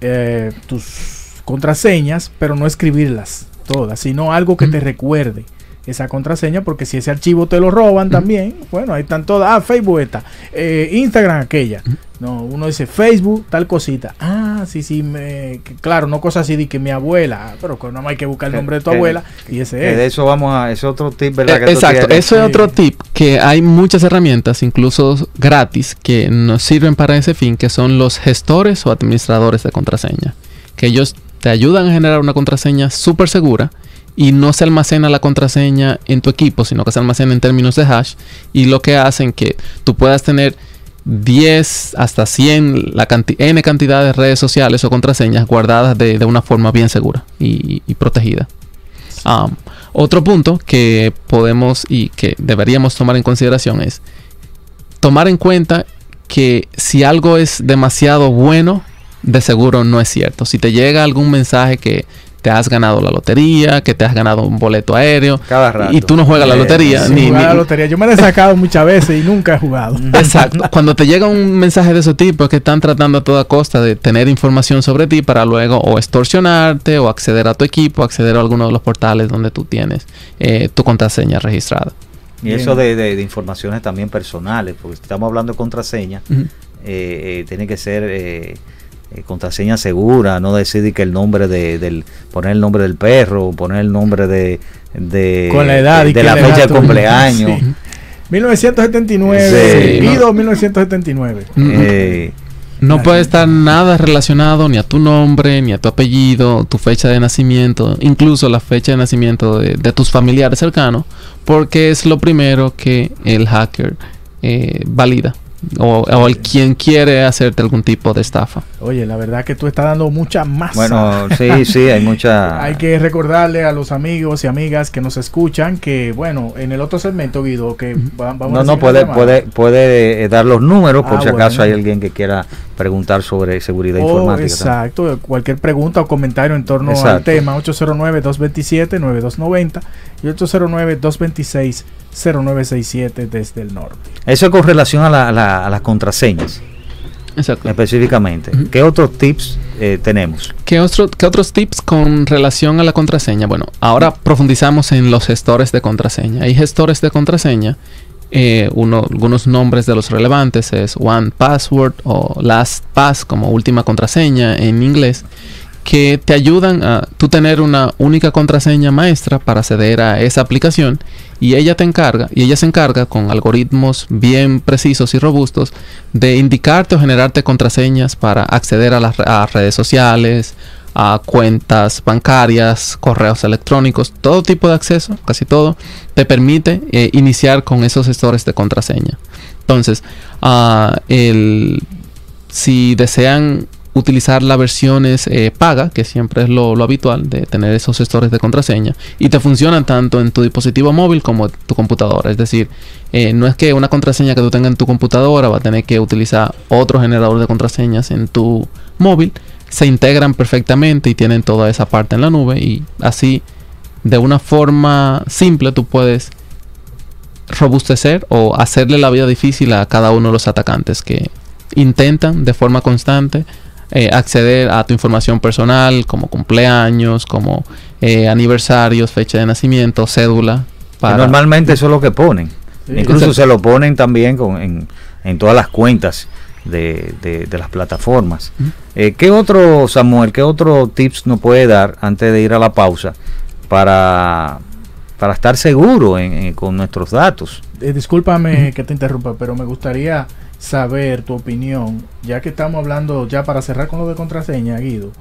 eh, tus contraseñas, pero no escribirlas todas, sino algo que te recuerde esa contraseña, porque si ese archivo te lo roban también, bueno, ahí están todas, ah, Facebook esta, eh, Instagram aquella. No, uno dice Facebook, tal cosita. Ah, sí, sí, me, que- claro, no cosas así de que mi abuela, ah, pero que no hay que buscar el nombre de tu abuela y ese Que de es. eso vamos a... Es otro tip, ¿verdad? Eh, que Exacto, eso es otro tip, que hay muchas herramientas, incluso gratis, que nos sirven para ese fin, que son los gestores o administradores de contraseña, que ellos te ayudan a generar una contraseña súper segura y no se almacena la contraseña en tu equipo, sino que se almacena en términos de hash y lo que hacen que tú puedas tener 10 hasta 100, la n cantidad de redes sociales o contraseñas guardadas de, una forma bien segura y, protegida. Otro punto que podemos y que deberíamos tomar en consideración es tomar en cuenta que si algo es demasiado bueno, de seguro no es cierto. Si te llega algún mensaje que te has ganado la lotería, que te has ganado un boleto aéreo Cada rato. y tú no juegas la Eh, lotería, ni, a la ni- lotería. Yo me la he sacado muchas veces y nunca he jugado. Exacto. Cuando te llega un mensaje de ese tipo es que están tratando a toda costa de tener información sobre ti para luego o extorsionarte o acceder a tu equipo, acceder a alguno de los portales donde tú tienes eh, tu contraseña registrada. Y eso de, de- de informaciones también personales, porque si estamos hablando de contraseña, eh, eh, tiene que ser eh, contraseña segura, no decidir que el nombre de, del, poner el nombre del perro, poner el nombre de, de, Con la edad de, y de la la fecha de cumpleaños. Sí. 1979, Sí, no. 1979. Mm, Eh, No puede estar nada relacionado ni a tu nombre, ni a tu apellido, tu fecha de nacimiento, incluso la fecha de nacimiento de, de tus familiares cercanos, porque es lo primero que el hacker eh, valida o, o el quien quiere hacerte algún tipo de estafa. Oye, la verdad que tú estás dando mucha masa. bueno, sí, sí, hay mucha... Hay que recordarle a los amigos y amigas que nos escuchan que, bueno, en el otro segmento, Guido, que va- vamos No, a no, seguir puede, puede, puede eh, dar los números por Ah, si acaso bueno. hay alguien que quiera preguntar sobre seguridad Oh, informática. exacto, cualquier pregunta o comentario en torno al tema 809-227-9290 y 809-226-0967 desde el norte. Eso es con relación a, la- a la- a las contraseñas. Exacto. específicamente. ¿Qué otros tips eh, tenemos? ¿Qué, otro- qué otros tips con relación a la contraseña? Bueno, ahora profundizamos en los gestores de contraseña. Hay gestores de contraseña. eh, uno, algunos nombres de los relevantes es One Password o LastPass como última contraseña en inglés que te ayudan a tú tener una única contraseña maestra para acceder a esa aplicación y ella te encarga y ella se encarga con algoritmos bien precisos y robustos de indicarte o generarte contraseñas para acceder a las redes sociales, a cuentas bancarias, correos electrónicos, todo tipo de acceso, casi todo, te permite eh, iniciar con esos gestores de contraseña. Entonces, ah, el, si desean utilizar las versiones eh, paga, que siempre es lo, habitual de tener esos gestores de contraseña, y te funcionan tanto en tu dispositivo móvil como en tu computadora. Es decir, eh, no es que una contraseña que tú tengas en tu computadora va a tener que utilizar otro generador de contraseñas en tu móvil. Se integran perfectamente y tienen toda esa parte en la nube y así de una forma simple tú puedes robustecer o hacerle la vida difícil a cada uno de los atacantes que intentan de forma constante eh, acceder a tu información personal como cumpleaños, como eh, aniversarios, fecha de nacimiento, cédula. Para... normalmente eso es lo que ponen. Sí. Incluso Exacto. se lo ponen también con- en, en todas las cuentas de, de- de las plataformas. Eh, ¿Qué otro, Samuel, qué otro tips nos puede dar antes de ir a la pausa para, para estar seguro en- en- con nuestros datos? Eh, discúlpame que te interrumpa, pero me gustaría saber tu opinión, ya que estamos hablando, ya para cerrar con lo de contraseña, Guido.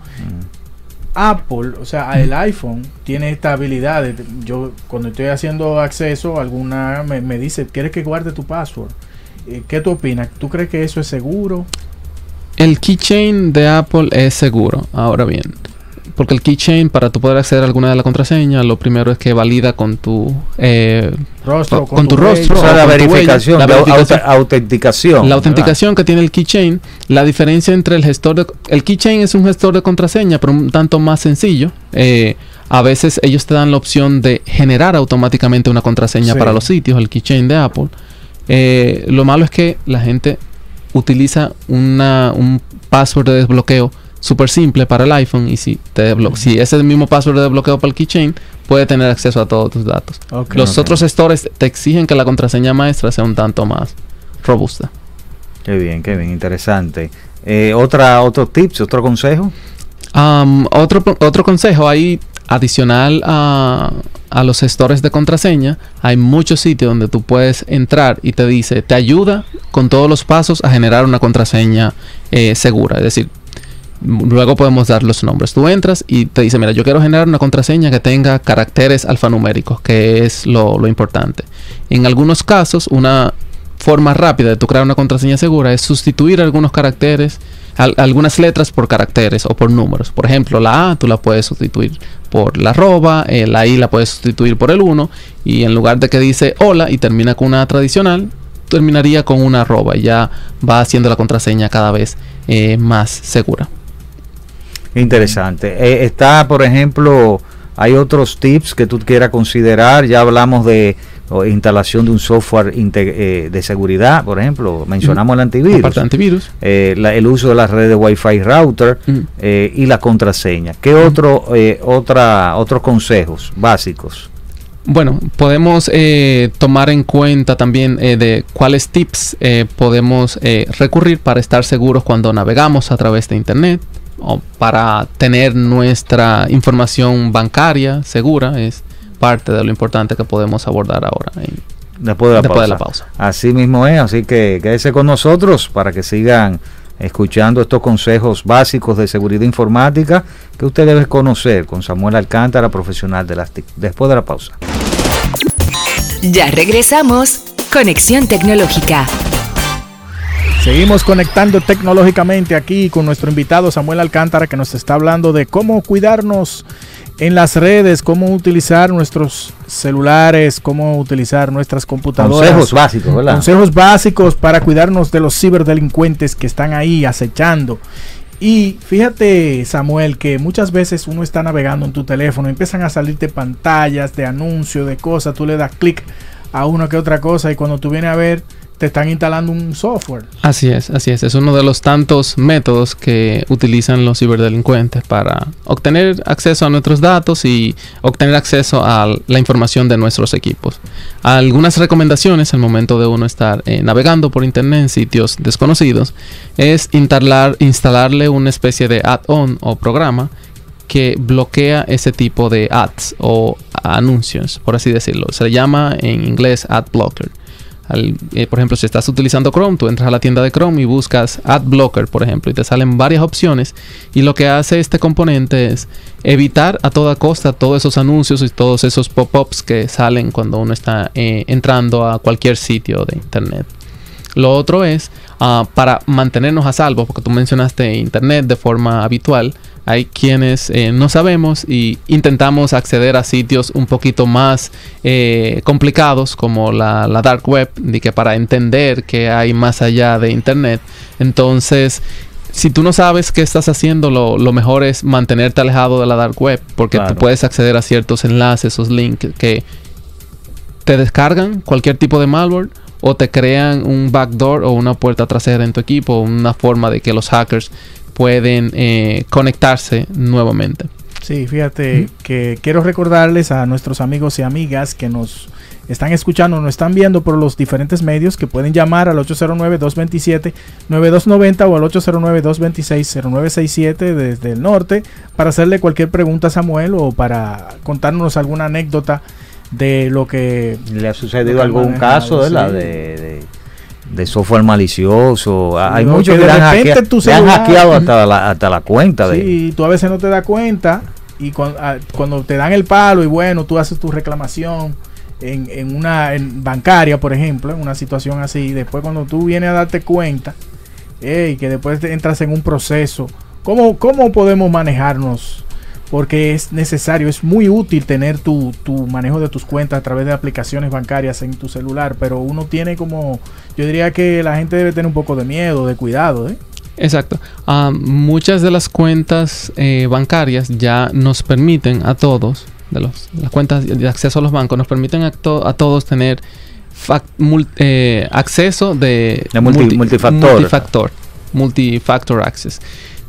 Apple, o sea, el iPhone tiene esta habilidad. de- yo cuando estoy haciendo acceso, alguna me, me dice, ¿quieres que guarde tu password? Eh, ¿Qué tú opinas? ¿Tú crees que eso es seguro? El keychain de Apple es seguro. Ahora bien, porque el keychain para tú poder acceder a alguna de las contraseñas, lo primero es que valida con tu eh, Rostro, Con tu huella. rostro. O sea, o la con tu huella, verificación, la la verificación. auta- autenticación. La autenticación que tiene el keychain, la diferencia entre el gestor de... El keychain es un gestor de contraseña, pero un tanto más sencillo. Eh, a veces ellos te dan la opción de generar automáticamente una contraseña Sí. para los sitios, el keychain de Apple. Eh, lo malo es que la gente utiliza una, un password de desbloqueo súper simple para el iPhone y si, te si ese es el mismo password de desbloqueo para el keychain, puede tener acceso a todos tus datos. Los otros gestores te exigen que la contraseña maestra sea un tanto más robusta. Qué bien, qué bien, interesante. Eh, otra, otro tips, otro consejo. Otro, otro consejo ahí adicional a, a los gestores de contraseña, hay muchos sitios donde tú puedes entrar y te dice, te ayuda con todos los pasos a generar una contraseña eh, segura. Es decir, luego podemos dar los nombres. Tú entras y te dice, mira, yo quiero generar una contraseña que tenga caracteres alfanuméricos, que es lo, importante. En algunos casos, una forma rápida de tú crear una contraseña segura es sustituir algunos caracteres, al- algunas letras por caracteres o por números. Por ejemplo, la A tú la puedes sustituir por la arroba, eh, la I la puedes sustituir por el 1 y en lugar de que dice hola y termina con una tradicional, terminaría con una arroba y ya va haciendo la contraseña cada vez eh, más segura. Interesante. Eh, está, por ejemplo, hay otros tips que tú quieras considerar. Ya hablamos de o, instalación de un software eh, de seguridad, por ejemplo. Mencionamos el antivirus. Aparte de antivirus. eh, la- el uso de las redes de Wi-Fi router eh, y la contraseña. ¿Qué otro, otra, otros consejos básicos? Bueno, podemos tomar en cuenta también de cuáles tips eh, podemos recurrir para estar seguros cuando navegamos a través de Internet para tener nuestra información bancaria segura. Es parte de lo importante que podemos abordar ahora. en- Después de la, Después pausa. de la pausa. Así mismo es, así que quédese con nosotros para que sigan escuchando estos consejos básicos de seguridad informática que usted debe conocer con Samuel Alcántara, profesional de las TIC. Después de la pausa. Ya regresamos. Conexión Tecnológica. Seguimos conectando tecnológicamente aquí con nuestro invitado Samuel Alcántara que nos está hablando de cómo cuidarnos en las redes, cómo utilizar nuestros celulares, cómo utilizar nuestras computadoras. Consejos básicos, ¿verdad? Consejos básicos para cuidarnos de los ciberdelincuentes que están ahí acechando. Y fíjate, Samuel, que muchas veces uno está navegando en tu teléfono, empiezan a salirte pantallas de anuncios, de cosas, tú le das clic a una que otra cosa y cuando tú vienes a ver, te están instalando un software. Así es, así es. Es uno de los tantos métodos que utilizan los ciberdelincuentes para obtener acceso a nuestros datos y obtener acceso a la información de nuestros equipos. Algunas recomendaciones al momento de uno estar eh, navegando por internet en sitios desconocidos es instalar, instalarle una especie de add-on o programa que bloquea ese tipo de ads o anuncios, por así decirlo. Se llama en inglés ad blocker. Eh, por ejemplo, si estás utilizando Chrome, tú entras a la tienda de Chrome y buscas Ad Blocker, por ejemplo, y te salen varias opciones. Y lo que hace este componente es evitar a toda costa todos esos anuncios y todos esos pop-ups que salen cuando uno está eh, entrando a cualquier sitio de Internet. Lo otro es ah, para mantenernos a salvo, porque tú mencionaste Internet de forma habitual hay quienes eh, no sabemos y intentamos acceder a sitios un poquito más eh, complicados como la, dark web, de que para entender que hay más allá de internet. Entonces, si tú no sabes qué estás haciendo, lo, mejor es mantenerte alejado de la dark web, porque tú puedes acceder a ciertos enlaces, esos links que te descargan cualquier tipo de malware o te crean un backdoor o una puerta trasera en tu equipo, una forma de que los hackers pueden eh, conectarse nuevamente. Sí, fíjate que quiero recordarles a nuestros amigos y amigas que nos están escuchando, nos están viendo por los diferentes medios que pueden llamar al 809-227-9290 o al 809-226-0967 desde el norte para hacerle cualquier pregunta a Samuel o para contarnos alguna anécdota de lo que le ha sucedido algún caso de la de de software malicioso. Hay muchos que, de repente tu han hackeado hasta la, hasta la cuenta. Sí, tú a veces no te das cuenta y ah, cuando, te dan el palo y bueno, tú haces tu reclamación en, en una bancaria, por ejemplo, en una situación así, después cuando tú vienes a darte cuenta, y que después entras en un proceso, ¿cómo, cómo podemos manejarnos? Porque es necesario, es muy útil tener tu, manejo de tus cuentas a través de aplicaciones bancarias en tu celular, pero uno tiene como, yo diría que la gente debe tener un poco de miedo, de cuidado. ¿eh? Exacto. Ah, muchas de las cuentas eh, bancarias ya nos permiten a todos, de los, las cuentas de acceso a los bancos, nos permiten a, a todos tener eh, acceso de, multifactor. multifactor. Multifactor access.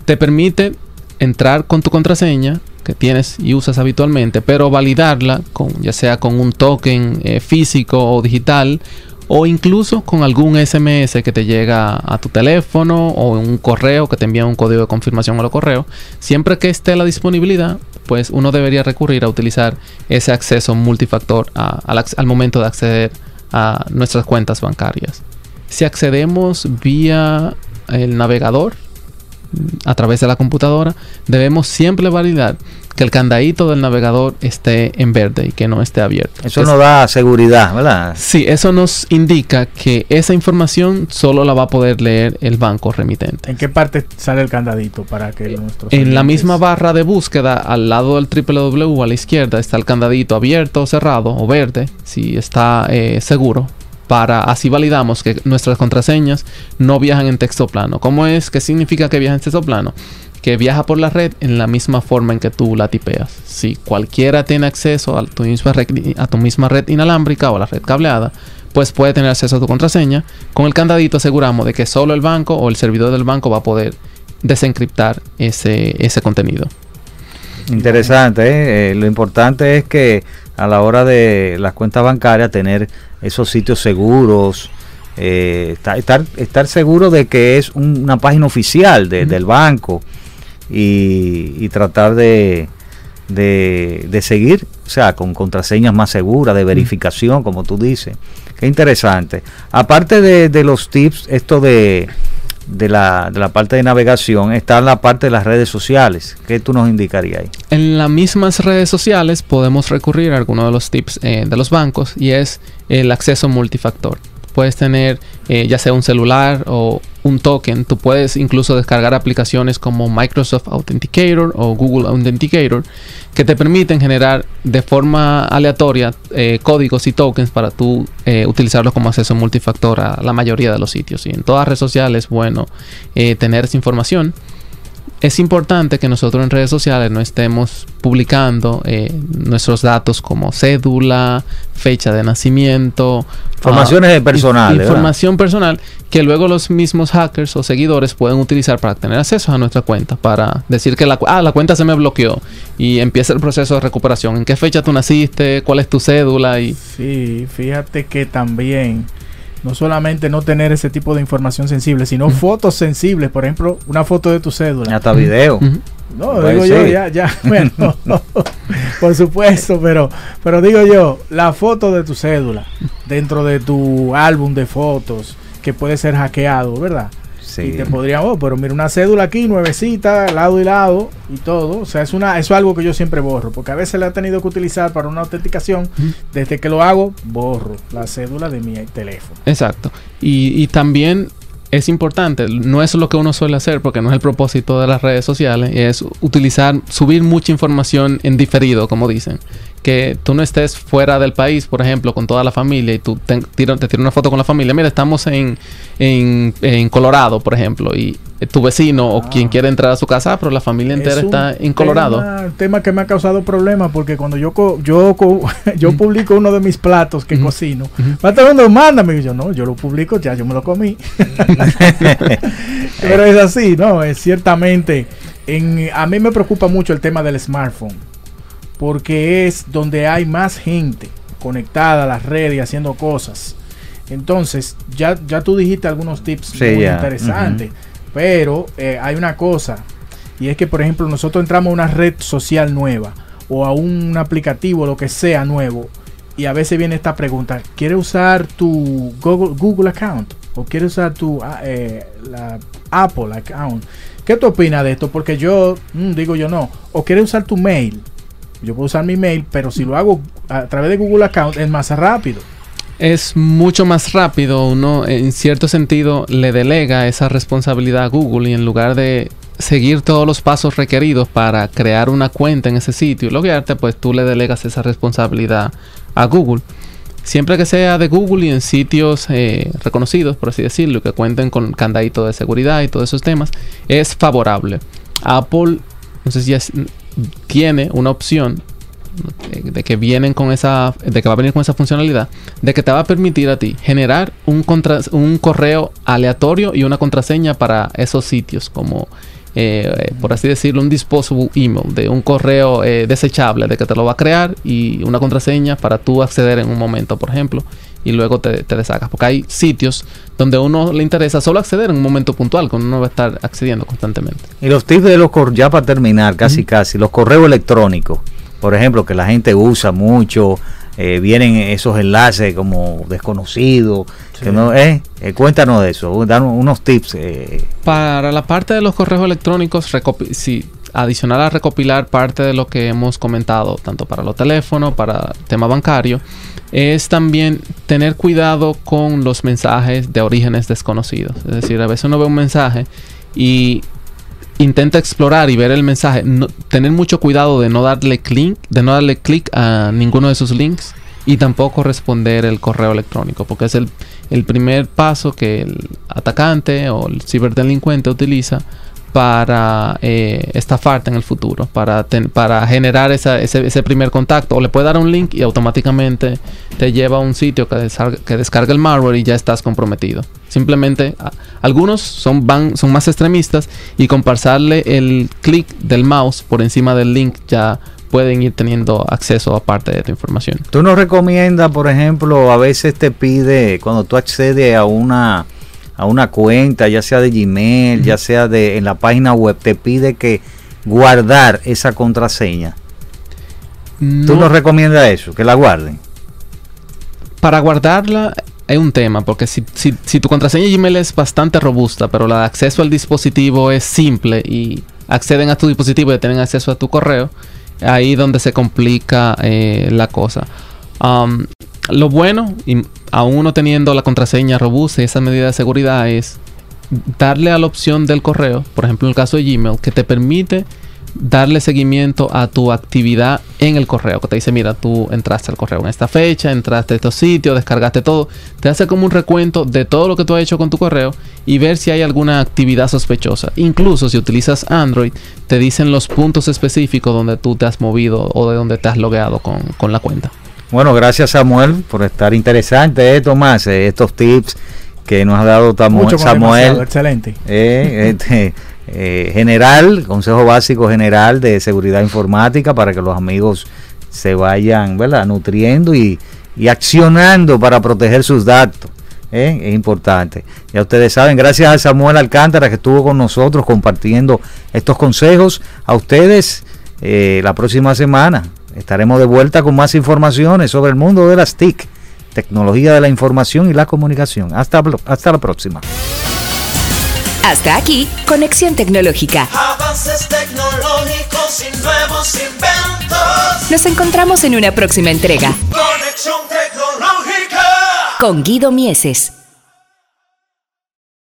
Te permite entrar con tu contraseña que tienes y usas habitualmente, pero validarla con ya sea con un token eh, físico o digital o incluso con algún SMS que te llega a tu teléfono o un correo que te envía un código de confirmación a los correos, siempre que esté la disponibilidad, pues uno debería recurrir a utilizar ese acceso multifactor al momento de acceder a nuestras cuentas bancarias. Si accedemos vía el navegador, a través de la computadora, debemos siempre validar que el candadito del navegador esté en verde y que no esté abierto. Eso nos da seguridad, ¿verdad? Sí, eso nos indica que esa información solo la va a poder leer el banco remitente. ¿En qué parte sale el candadito para que nuestros En la misma barra de búsqueda, al lado del www a la izquierda está el candadito abierto, cerrado o verde, si está eh, seguro para así validamos que nuestras contraseñas no viajan en texto plano. ¿Cómo es? ¿Qué significa que viaja en texto plano? Que viaja por la red en la misma forma en que tú la tipeas. Si cualquiera tiene acceso a tu misma red, inalámbrica o a la red cableada, pues puede tener acceso a tu contraseña. Con el candadito aseguramos de que solo el banco o el servidor del banco va a poder desencriptar ese, ese contenido. Interesante, ¿eh? Eh, lo importante es que a la hora de las cuentas bancarias tener esos sitios seguros, eh, estar, estar seguro de que es una página oficial del banco y, tratar de, de, seguir, o sea, con contraseñas más seguras, de verificación, como tú dices. Qué interesante. Aparte de, de los tips, esto de de la, de la parte de navegación está en la parte de las redes sociales. ¿Qué tú nos indicarías ahí? En las mismas redes sociales podemos recurrir a alguno de los tips eh, de los bancos y es el acceso multifactor puedes tener eh, ya sea un celular o un token. Tú puedes incluso descargar aplicaciones como Microsoft Authenticator o Google Authenticator que te permiten generar de forma aleatoria eh, códigos y tokens para tú eh, utilizarlos como acceso multifactor a la mayoría de los sitios. Y en todas las redes sociales, bueno, tener esa información. Es importante que nosotros en redes sociales no estemos publicando eh, nuestros datos como cédula, fecha de nacimiento, Informaciones ah, personales, in- ¿verdad? Información personal que luego los mismos hackers o seguidores pueden utilizar para tener acceso a nuestra cuenta, para decir que la, cu- ah, la cuenta se me bloqueó y empieza el proceso de recuperación. ¿En qué fecha tú naciste? ¿Cuál es tu cédula? Y Sí, fíjate que también no solamente no tener ese tipo de información sensible, sino fotos sensibles, por ejemplo, una foto de tu cédula. Hasta video. No, Pues digo yo, ya, ya, bueno, por supuesto, pero, pero digo yo, la foto de tu cédula dentro de tu álbum de fotos que puede ser hackeado, ¿verdad? Sí. Y te podría, oh, pero mira una cédula aquí, nuevecita, lado y lado y todo. O sea, es una, eso es algo que yo siempre borro, porque a veces la he tenido que utilizar para una autenticación. Desde que lo hago, borro la cédula de mi teléfono. Exacto. Y, y también es importante, no es lo que uno suele hacer porque no es el propósito de las redes sociales, es utilizar, subir mucha información en diferido, como dicen. Que tú no estés fuera del país, por ejemplo, con toda la familia y tú te, te tiras una foto con la familia. Mira, estamos en, en, en Colorado, por ejemplo, y tu vecino o Ah. quien quiere entrar a su casa, ah, pero la familia entera Es está en Colorado. Tema, tema que me ha causado problemas porque cuando yo co- yo co- yo publico uno de mis platos que cocino, va a mundo, mándame. Y yo, no, yo lo publico, ya yo me lo comí. Pero es así, ¿no? Es ciertamente. En, a mí me preocupa mucho el tema del smartphone. Porque es donde hay más gente conectada a las redes y haciendo cosas. Entonces, ya, ya tú dijiste algunos tips Sí, muy ya. interesantes. Pero eh, hay una cosa. Y es que, por ejemplo, nosotros entramos a una red social nueva. O a un aplicativo, lo que sea nuevo. Y a veces viene esta pregunta. ¿Quieres usar tu Google, Google account? ¿O quieres usar tu ah, eh, Apple account? ¿Qué tú opinas de esto? Porque yo mm, digo yo no. ¿O quieres usar tu mail? Yo puedo usar mi mail, pero si lo hago a través de Google account es más rápido. Es mucho más rápido. Uno, en cierto sentido, le delega esa responsabilidad a Google y en lugar de seguir todos los pasos requeridos para crear una cuenta en ese sitio y loguearte, pues tú le delegas esa responsabilidad a Google. Siempre que sea de Google y en sitios eh, reconocidos, por así decirlo, que cuenten con candadito de seguridad y todos esos temas, es favorable. Apple, no sé si tiene una opción eh, de que vienen con esa de que va a venir con esa funcionalidad de que te va a permitir a ti generar un contra- un correo aleatorio y una contraseña para esos sitios como eh, por así decirlo un disposable email de un correo eh, desechable de que te lo va a crear y una contraseña para tú acceder en un momento por ejemplo y luego te, te deshagas porque hay sitios donde a uno le interesa solo acceder en un momento puntual cuando uno va a estar accediendo constantemente. Y los tips de los cor- ya para terminar, casi casi, los correos electrónicos, por ejemplo, que la gente usa mucho, eh, vienen esos enlaces como desconocidos, que no, eh, eh, cuéntanos de eso, dan unos tips. eh, Para la parte de los correos electrónicos, sí, adicional a recopilar parte de lo que hemos comentado, tanto para los teléfonos, para tema bancario, es también tener cuidado con los mensajes de orígenes desconocidos. Es decir, a veces uno ve un mensaje y intenta explorar y ver el mensaje. Tener mucho cuidado de no darle clic, de no darle clic a ninguno de sus links y tampoco responder el correo electrónico, porque es el, el primer paso que el atacante o el ciberdelincuente utiliza para eh, estafarte en el futuro, para, para generar ese, ese primer contacto. O le puede dar un link y automáticamente te lleva a un sitio que descarga, que descarga el malware y ya estás comprometido. Simplemente algunos son, van, son más extremistas y con pasarle el clic del mouse por encima del link ya pueden ir teniendo acceso a parte de tu información. ¿Tú nos recomiendas, por ejemplo, a veces te pide, cuando tú accedes a una a una cuenta, ya sea de Gmail, ya sea de en la página web, te pide que guardar esa contraseña. ¿Tú No- nos recomiendas eso, que la guarden? para guardarla es un tema, porque si, si, si tu contraseña de Gmail es bastante robusta, pero la de acceso al dispositivo es simple y acceden a tu dispositivo y tienen acceso a tu correo, ahí donde se complica eh, la cosa. Um, lo bueno, y aún no teniendo la contraseña robusta y esa medida de seguridad, es darle a la opción del correo, por ejemplo en el caso de Gmail, que te permite darle seguimiento a tu actividad en el correo, que te dice, mira, tú entraste al correo en esta fecha, entraste a estos sitios, descargaste todo, te hace como un recuento de todo lo que tú has hecho con tu correo y ver si hay alguna actividad sospechosa. Incluso si utilizas Android, te dicen los puntos específicos donde tú te has movido o de donde te has logueado con, con la cuenta. Bueno, gracias Samuel por estar interesante, eh, Tomás, eh, estos tips que nos ha dado Tamo- Mucho Samuel. excelente. eh, este, eh, general, consejo básico general de seguridad informática para que los amigos se vayan ¿verdad? nutriendo y, y accionando para proteger sus datos. ¿eh? Es importante. Ya ustedes saben, gracias a Samuel Alcántara que estuvo con nosotros compartiendo estos consejos. A ustedes eh, la próxima semana estaremos de vuelta con más informaciones sobre el mundo de las TIC, tecnología de la información y la comunicación. Hasta, hasta la próxima. Hasta aquí, Conexión Tecnológica. Avances tecnológicos y nuevos inventos. Nos encontramos en una próxima entrega Conexión tecnológica. con Guido Mieses.